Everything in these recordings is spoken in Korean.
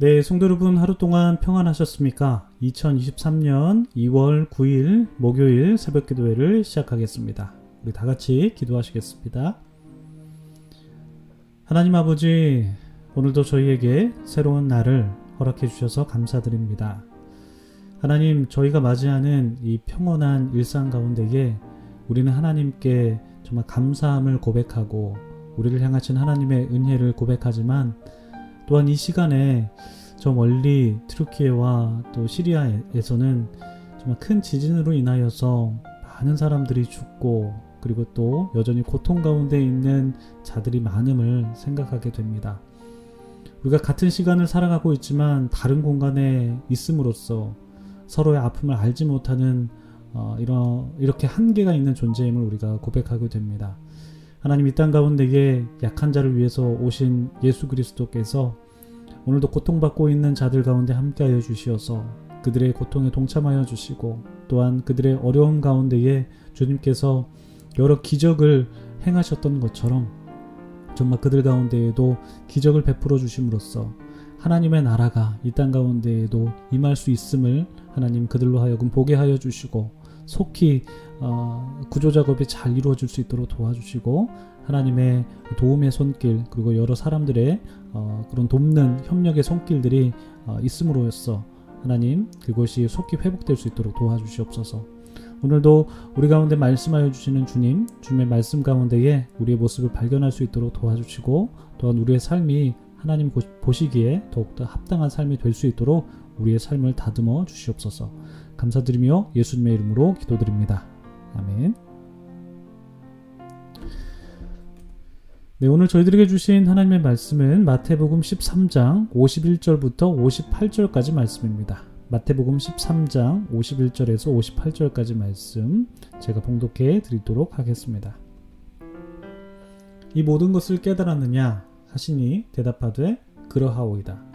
네, 성도 여러분 하루 동안 평안하셨습니까? 2023년 2월 9일 목요일 새벽 기도회를 시작하겠습니다. 우리 다 같이 기도하시겠습니다. 하나님 아버지, 오늘도 저희에게 새로운 날을 허락해 주셔서 감사드립니다. 하나님, 저희가 맞이하는 이 평온한 일상 가운데에 우리는 하나님께 정말 감사함을 고백하고 우리를 향하신 하나님의 은혜를 고백하지만 또한 이 시간에 저 멀리 트루키에와 또 시리아에서는 정말 큰 지진으로 인하여서 많은 사람들이 죽고 그리고 또 여전히 고통 가운데 있는 자들이 많음을 생각하게 됩니다. 우리가 같은 시간을 살아가고 있지만 다른 공간에 있음으로써 서로의 아픔을 알지 못하는 어, 이런 이렇게 한계가 있는 존재임을 우리가 고백하게 됩니다. 하나님 이 땅 가운데에 약한 자를 위해서 오신 예수 그리스도께서 오늘도 고통받고 있는 자들 가운데 함께하여 주시어서 그들의 고통에 동참하여 주시고 또한 그들의 어려움 가운데에 주님께서 여러 기적을 행하셨던 것처럼 정말 그들 가운데에도 기적을 베풀어 주심으로써 하나님의 나라가 이 땅 가운데에도 임할 수 있음을 하나님 그들로 하여금 보게 하여 주시고 속히 어, 구조 작업이 잘 이루어질 수 있도록 도와주시고 하나님의 도움의 손길 그리고 여러 사람들의 어, 그런 돕는 협력의 손길들이 어, 있음으로써 하나님 그것이 속히 회복될 수 있도록 도와주시옵소서. 오늘도 우리 가운데 말씀하여 주시는 주님, 주님의 말씀 가운데에 우리의 모습을 발견할 수 있도록 도와주시고 또한 우리의 삶이 하나님 보시기에 더욱더 합당한 삶이 될 수 있도록 우리의 삶을 다듬어 주시옵소서. 감사드리며 예수님의 이름으로 기도드립니다. 아멘. 네, 오늘 저희들에게 주신 하나님의 말씀은 마태복음 13장 51절부터 58절까지 말씀입니다. 마태복음 13장 51절에서 58절까지 말씀 제가 봉독해 드리도록 하겠습니다. 이 모든 것을 깨달았느냐 하시니 대답하되 그러하오이다.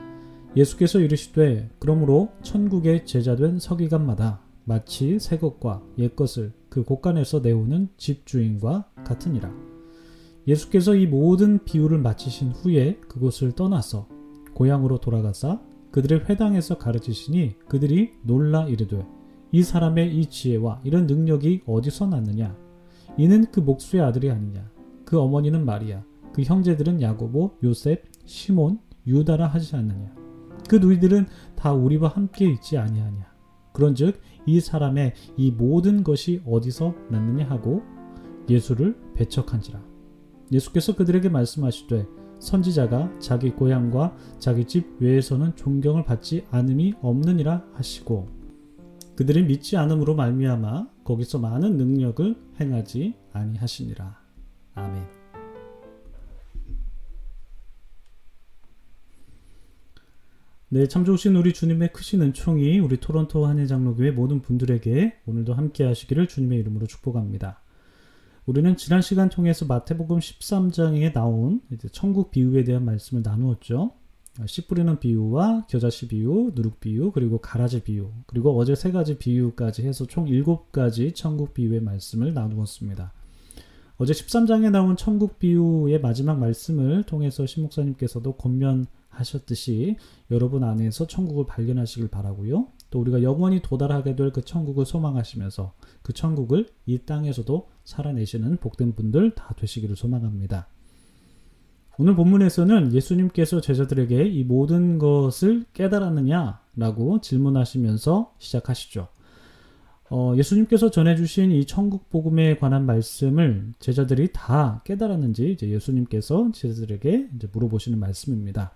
예수께서 이르시되 그러므로 천국의 제자된 서기관마다 마치 새 것과 옛 것을 그 곳간에서 내오는 집주인과 같으니라. 예수께서 이 모든 비유를 마치신 후에 그곳을 떠나서 고향으로 돌아가사 그들의 회당에서 가르치시니 그들이 놀라 이르되 이 사람의 이 지혜와 이런 능력이 어디서 났느냐? 이는 그 목수의 아들이 아니냐? 그 어머니는 마리아 그 형제들은 야고보 요셉 시몬 유다라 하지 않느냐 그 누이들은 다 우리와 함께 있지 아니하냐 그런즉 이 사람의 이 모든 것이 어디서 났느냐 하고 예수를 배척한지라 예수께서 그들에게 말씀하시되 선지자가 자기 고향과 자기 집 외에서는 존경을 받지 않음이 없느니라 하시고 그들이 믿지 않음으로 말미암아 거기서 많은 능력을 행하지 아니하시니라. 아멘. 네, 참 좋으신 우리 주님의 크신 은총이 우리 토론토 한예장로교회 모든 분들에게 오늘도 함께 하시기를 주님의 이름으로 축복합니다. 우리는 지난 시간 통해서 마태복음 13장에 나온 천국 비유에 대한 말씀을 나누었죠. 씨 뿌리는 비유와 겨자씨 비유, 누룩 비유, 그리고 가라지 비유, 그리고 어제 세 가지 비유까지 해서 총 일곱 가지 천국 비유의 말씀을 나누었습니다. 어제 13장에 나온 천국 비유의 마지막 말씀을 통해서 신 목사님께서도 권면 하셨듯이 여러분 안에서 천국을 발견하시길 바라고요. 또 우리가 영원히 도달하게 될 그 천국을 소망하시면서 그 천국을 이 땅에서도 살아내시는 복된 분들 다 되시기를 소망합니다. 오늘 본문에서는 예수님께서 제자들에게 이 모든 것을 깨달았느냐라고 질문하시면서 시작하시죠. 어, 예수님께서 전해주신 이 천국 복음에 관한 말씀을 제자들이 다 깨달았는지 이제 예수님께서 제자들에게 이제 물어보시는 말씀입니다.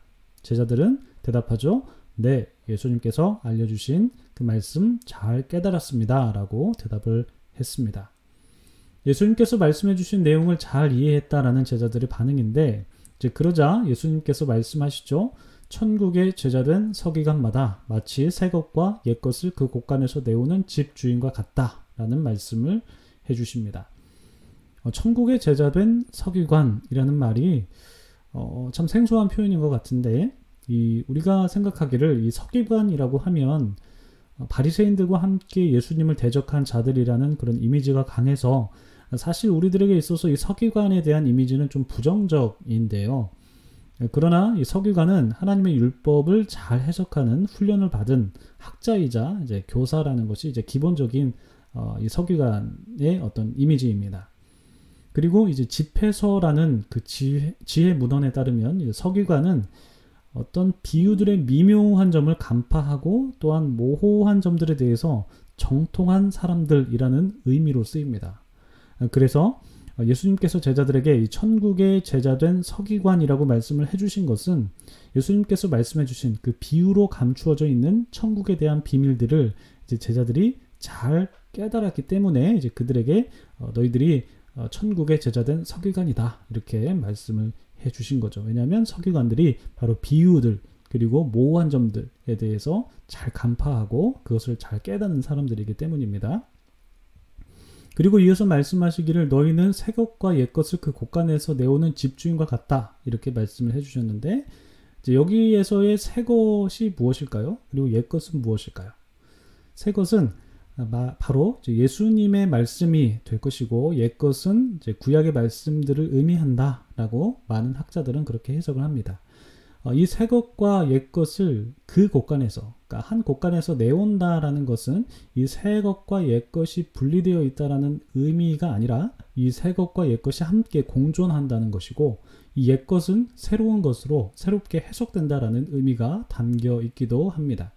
제자들은 대답하죠. 네, 예수님께서 알려주신 그 말씀 잘 깨달았습니다. 라고 대답을 했습니다. 예수님께서 말씀해 주신 내용을 잘 이해했다라는 제자들의 반응인데, 이제 그러자 예수님께서 말씀하시죠. 천국의 제자된 서기관마다 마치 새 것과 옛 것을 그 곳간에서 내오는 집 주인과 같다라는 말씀을 해주십니다. 어, 천국의 제자된 서기관이라는 말이 어, 참 생소한 표현인 것 같은데 이 우리가 생각하기를 이 서기관이라고 하면 바리새인들과 함께 예수님을 대적한 자들이라는 그런 이미지가 강해서 사실 우리들에게 있어서 이 서기관에 대한 이미지는 좀 부정적인데요. 그러나 이 서기관은 하나님의 율법을 잘 해석하는 훈련을 받은 학자이자 이제 교사라는 것이 이제 기본적인 어, 이 서기관의 어떤 이미지입니다. 그리고 이제 집회서라는 그 지혜, 지혜 문헌에 따르면 서기관은 어떤 비유들의 미묘한 점을 간파하고 또한 모호한 점들에 대해서 정통한 사람들이라는 의미로 쓰입니다. 그래서 예수님께서 제자들에게 이 천국의 제자된 서기관이라고 말씀을 해주신 것은 예수님께서 말씀해주신 그 비유로 감추어져 있는 천국에 대한 비밀들을 이제 제자들이 잘 깨달았기 때문에 이제 그들에게 어, 너희들이 어, 천국의 제자된 서기관이다 이렇게 말씀을 해 주신 거죠. 왜냐하면 서기관들이 바로 비유들 그리고 모호한 점들에 대해서 잘 간파하고 그것을 잘 깨닫는 사람들이기 때문입니다. 그리고 이어서 말씀하시기를 너희는 새 것과 옛 것을 그 곳간에서 내오는 집주인과 같다 이렇게 말씀을 해주셨는데 여기에서의 새 것이 무엇일까요? 그리고 옛 것은 무엇일까요? 새 것은 바로 예수님의 말씀이 될 것이고 옛 것은 구약의 말씀들을 의미한다라고 많은 학자들은 그렇게 해석을 합니다. 어, 이새 것과 옛 것을 그 곳간에서 그러니까 한 곳간에서 내온다라는 것은 이 새 것과 옛 것이 분리되어 있다라는 의미가 아니라 이 새 것과 옛 것이 함께 공존한다는 것이고 이 옛 것은 새로운 것으로 새롭게 해석된다라는 의미가 담겨 있기도 합니다.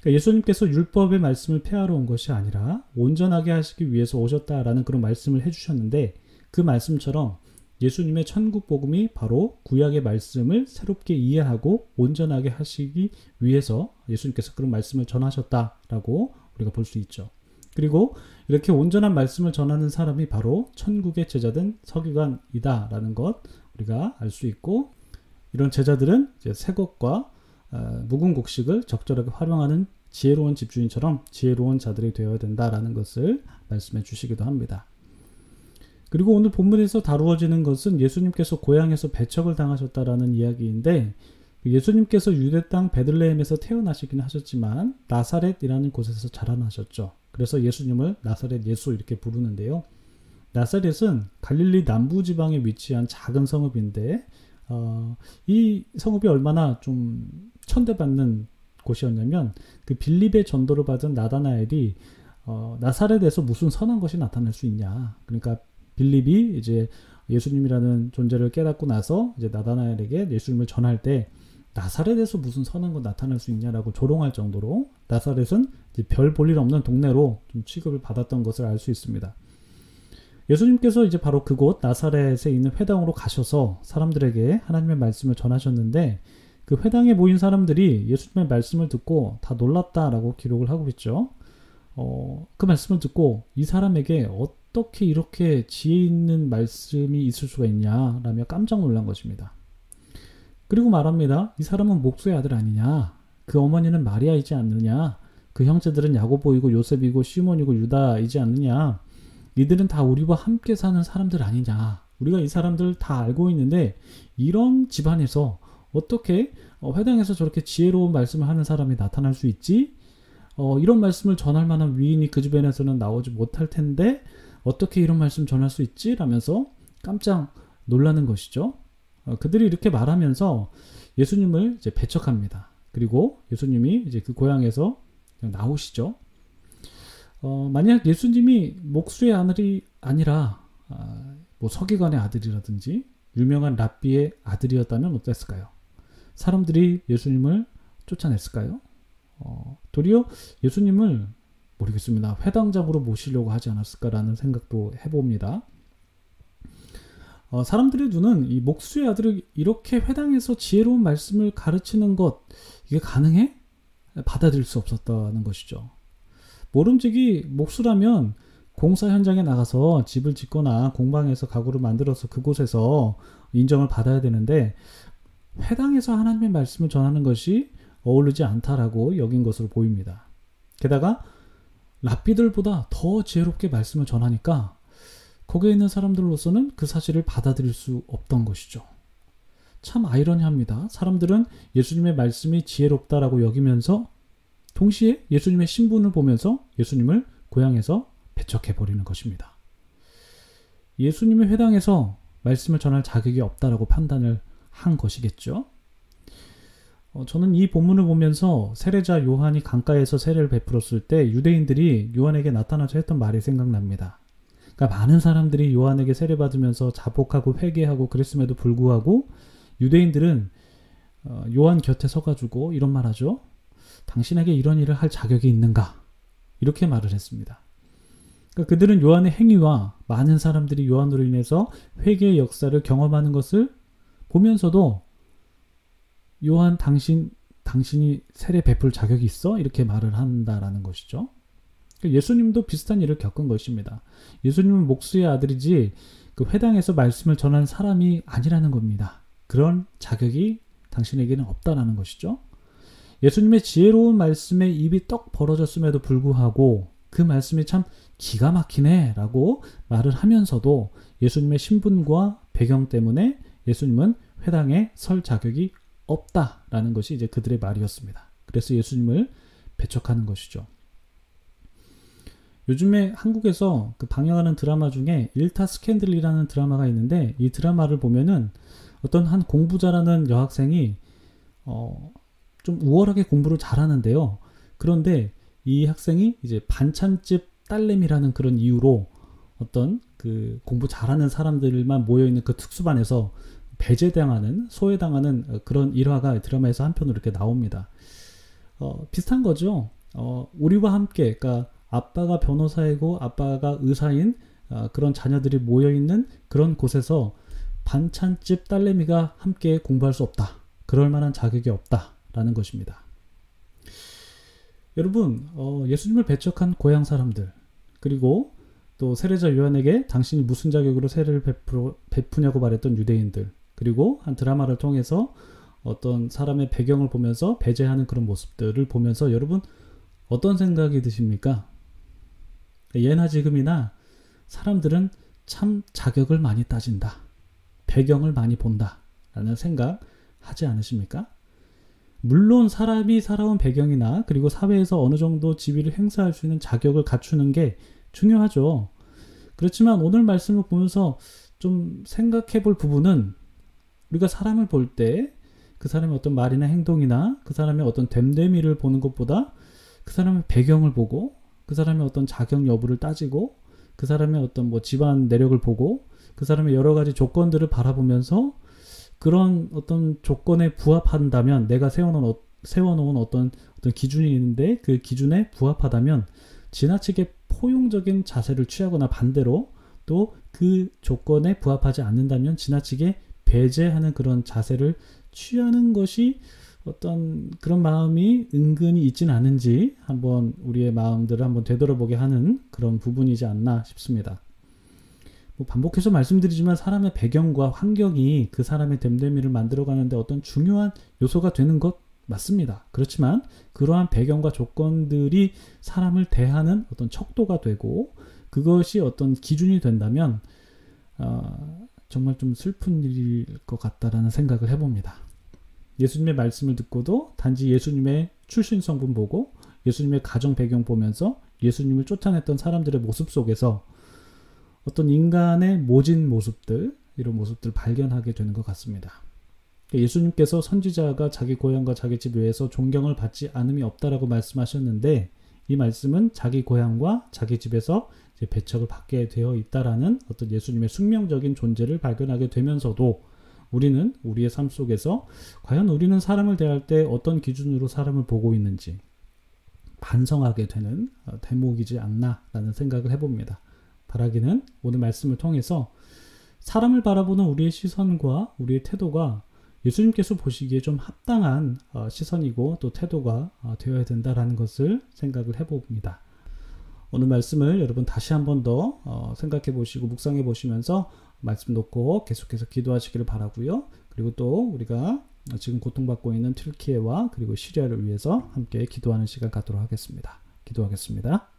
그러니까 예수님께서 율법의 말씀을 폐하러 온 것이 아니라 온전하게 하시기 위해서 오셨다라는 그런 말씀을 해주셨는데 그 말씀처럼 예수님의 천국 복음이 바로 구약의 말씀을 새롭게 이해하고 온전하게 하시기 위해서 예수님께서 그런 말씀을 전하셨다라고 우리가 볼 수 있죠. 그리고 이렇게 온전한 말씀을 전하는 사람이 바로 천국의 제자된 서기관이다라는 것 우리가 알 수 있고 이런 제자들은 이제 새 것과 어, 묵은 곡식을 적절하게 활용하는 지혜로운 집주인처럼 지혜로운 자들이 되어야 된다라는 것을 말씀해 주시기도 합니다. 그리고 오늘 본문에서 다루어지는 것은 예수님께서 고향에서 배척을 당하셨다라는 이야기인데 예수님께서 유대 땅 베들레헴에서 태어나시긴 하셨지만 나사렛이라는 곳에서 자라나셨죠. 그래서 예수님을 나사렛 예수 이렇게 부르는데요. 나사렛은 갈릴리 남부 지방에 위치한 작은 성읍인데 어, 이 성읍이 얼마나 좀 천대받는 곳이었냐면 그 빌립의 전도를 받은 나다나엘이 어, 나사렛에서 무슨 선한 것이 나타날 수 있냐. 그러니까 빌립이 이제 예수님이라는 존재를 깨닫고 나서 이제 나다나엘에게 예수님을 전할 때 나사렛에서 무슨 선한 것 나타날 수 있냐라고 조롱할 정도로 나사렛은 별 볼 일 없는 동네로 좀 취급을 받았던 것을 알 수 있습니다. 예수님께서 이제 바로 그곳 나사렛에 있는 회당으로 가셔서 사람들에게 하나님의 말씀을 전하셨는데 그 회당에 모인 사람들이 예수님의 말씀을 듣고 다 놀랐다라고 기록을 하고 있죠. 어, 그 말씀을 듣고 이 사람에게 어떻게 이렇게 지혜 있는 말씀이 있을 수가 있냐 라며 깜짝 놀란 것입니다. 그리고 말합니다. 이 사람은 목수의 아들 아니냐? 그 어머니는 마리아이지 않느냐? 그 형제들은 야고보이고 요셉이고 시몬이고 유다이지 않느냐? 이들은 다 우리와 함께 사는 사람들 아니냐? 우리가 이 사람들 다 알고 있는데 이런 집안에서 어떻게 어, 회당에서 저렇게 지혜로운 말씀을 하는 사람이 나타날 수 있지? 어, 이런 말씀을 전할 만한 위인이 그 주변에서는 나오지 못할 텐데 어떻게 이런 말씀 전할 수 있지? 라면서 깜짝 놀라는 것이죠. 어, 그들이 이렇게 말하면서 예수님을 이제 배척합니다. 그리고 예수님이 이제 그 고향에서 나오시죠. 어, 만약 예수님이 목수의 아들이 아니라 아, 뭐 서기관의 아들이라든지 유명한 랍비의 아들이었다면 어땠을까요? 사람들이 예수님을 쫓아냈을까요? 어, 도리어 예수님을 모르겠습니다. 회당장으로 모시려고 하지 않았을까라는 생각도 해봅니다. 어, 사람들의 눈은 이 목수의 아들을 이렇게 회당에서 지혜로운 말씀을 가르치는 것 이게 가능해? 받아들일 수 없었다는 것이죠. 모름지기 목수라면 공사 현장에 나가서 집을 짓거나 공방에서 가구를 만들어서 그곳에서 인정을 받아야 되는데 회당에서 하나님의 말씀을 전하는 것이 어울리지 않다라고 여긴 것으로 보입니다. 게다가 랍비들보다 더 지혜롭게 말씀을 전하니까 거기에 있는 사람들로서는 그 사실을 받아들일 수 없던 것이죠. 참 아이러니합니다. 사람들은 예수님의 말씀이 지혜롭다라고 여기면서 동시에 예수님의 신분을 보면서 예수님을 고향에서 배척해 버리는 것입니다. 예수님의 회당에서 말씀을 전할 자격이 없다라고 판단을 한 것이겠죠. 어, 저는 이 본문을 보면서 세례자 요한이 강가에서 세례를 베풀었을 때 유대인들이 요한에게 나타나서 했던 말이 생각납니다. 그러니까 많은 사람들이 요한에게 세례 받으면서 자복하고 회개하고 그랬음에도 불구하고 유대인들은 어, 요한 곁에 서가지고 이런 말하죠. 당신에게 이런 일을 할 자격이 있는가? 이렇게 말을 했습니다. 그러니까 그들은 요한의 행위와 많은 사람들이 요한으로 인해서 회개의 역사를 경험하는 것을 보면서도 요한 당신 당신이 세례 베풀 자격이 있어 이렇게 말을 한다라는 것이죠. 그러니까 예수님도 비슷한 일을 겪은 것입니다. 예수님은 목수의 아들이지 그 회당에서 말씀을 전한 사람이 아니라는 겁니다. 그런 자격이 당신에게는 없다라는 것이죠. 예수님의 지혜로운 말씀에 입이 떡 벌어졌음에도 불구하고 그 말씀이 참 기가 막히네 라고 말을 하면서도 예수님의 신분과 배경 때문에 예수님은 회당에 설 자격이 없다라는 것이 이제 그들의 말이었습니다. 그래서 예수님을 배척하는 것이죠. 요즘에 한국에서 그 방영하는 드라마 중에 일타 스캔들이라는 드라마가 있는데 이 드라마를 보면은 어떤 한 공부 잘하는 여학생이 어, 좀 우월하게 공부를 잘하는데요. 그런데 이 학생이 이제 반찬집 딸내미라는 그런 이유로 어떤 그 공부 잘하는 사람들만 모여 있는 그 특수반에서 배제당하는 소외당하는 그런 일화가 드라마에서 한편으로 이렇게 나옵니다. 어, 비슷한 거죠. 어, 우리와 함께 그러니까 아빠가 변호사이고 아빠가 의사인 어, 그런 자녀들이 모여 있는 그런 곳에서 반찬집 딸내미가 함께 공부할 수 없다. 그럴 만한 자격이 없다 라는 것입니다. 여러분, 어, 예수님을 배척한 고향 사람들, 그리고 또 세례자 요한에게 당신이 무슨 자격으로 세례를 베푸, 베푸냐고 말했던 유대인들, 그리고 한 드라마를 통해서 어떤 사람의 배경을 보면서 배제하는 그런 모습들을 보면서 여러분 어떤 생각이 드십니까? 예나 지금이나 사람들은 참 자격을 많이 따진다. 배경을 많이 본다. 라는 생각 하지 않으십니까? 물론 사람이 살아온 배경이나 그리고 사회에서 어느 정도 지위를 행사할 수 있는 자격을 갖추는 게 중요하죠. 그렇지만 오늘 말씀을 보면서 좀 생각해 볼 부분은 우리가 사람을 볼 때 그 사람의 어떤 말이나 행동이나 그 사람의 어떤 됨됨이를 보는 것보다 그 사람의 배경을 보고 그 사람의 어떤 자격 여부를 따지고 그 사람의 어떤 뭐 집안 내력을 보고 그 사람의 여러 가지 조건들을 바라보면서 그런 어떤 조건에 부합한다면 내가 세워놓은, 어, 세워놓은 어떤 어떤 기준이 있는데 그 기준에 부합하다면 지나치게 포용적인 자세를 취하거나 반대로 또 그 조건에 부합하지 않는다면 지나치게 배제하는 그런 자세를 취하는 것이 어떤 그런 마음이 은근히 있진 않은지 한번 우리의 마음들을 한번 되돌아보게 하는 그런 부분이지 않나 싶습니다. 뭐 반복해서 말씀드리지만 사람의 배경과 환경이 그 사람의 됨됨이를 만들어가는데 어떤 중요한 요소가 되는 것 맞습니다. 그렇지만 그러한 배경과 조건들이 사람을 대하는 어떤 척도가 되고 그것이 어떤 기준이 된다면 어, 정말 좀 슬픈 일일 것 같다라는 생각을 해봅니다. 예수님의 말씀을 듣고도 단지 예수님의 출신 성분 보고 예수님의 가정 배경 보면서 예수님을 쫓아냈던 사람들의 모습 속에서 어떤 인간의 모진 모습들 이런 모습들 발견하게 되는 것 같습니다. 예수님께서 선지자가 자기 고향과 자기 집 외에서 존경을 받지 않음이 없다라고 말씀하셨는데 이 말씀은 자기 고향과 자기 집에서 배척을 받게 되어 있다라는 어떤 예수님의 숙명적인 존재를 발견하게 되면서도 우리는 우리의 삶 속에서 과연 우리는 사람을 대할 때 어떤 기준으로 사람을 보고 있는지 반성하게 되는 어, 대목이지 않나라는 생각을 해봅니다. 바라기는 오늘 말씀을 통해서 사람을 바라보는 우리의 시선과 우리의 태도가 예수님께서 보시기에 좀 합당한 어, 시선이고 또 태도가 어, 되어야 된다라는 것을 생각을 해봅니다. 오늘 말씀을 여러분 다시 한 번 더 어, 생각해 보시고 묵상해 보시면서 말씀 놓고 계속해서 기도하시기를 바라고요. 그리고 또 우리가 지금 고통받고 있는 튀르키예와 그리고 시리아를 위해서 함께 기도하는 시간 갖도록 하겠습니다. 기도하겠습니다.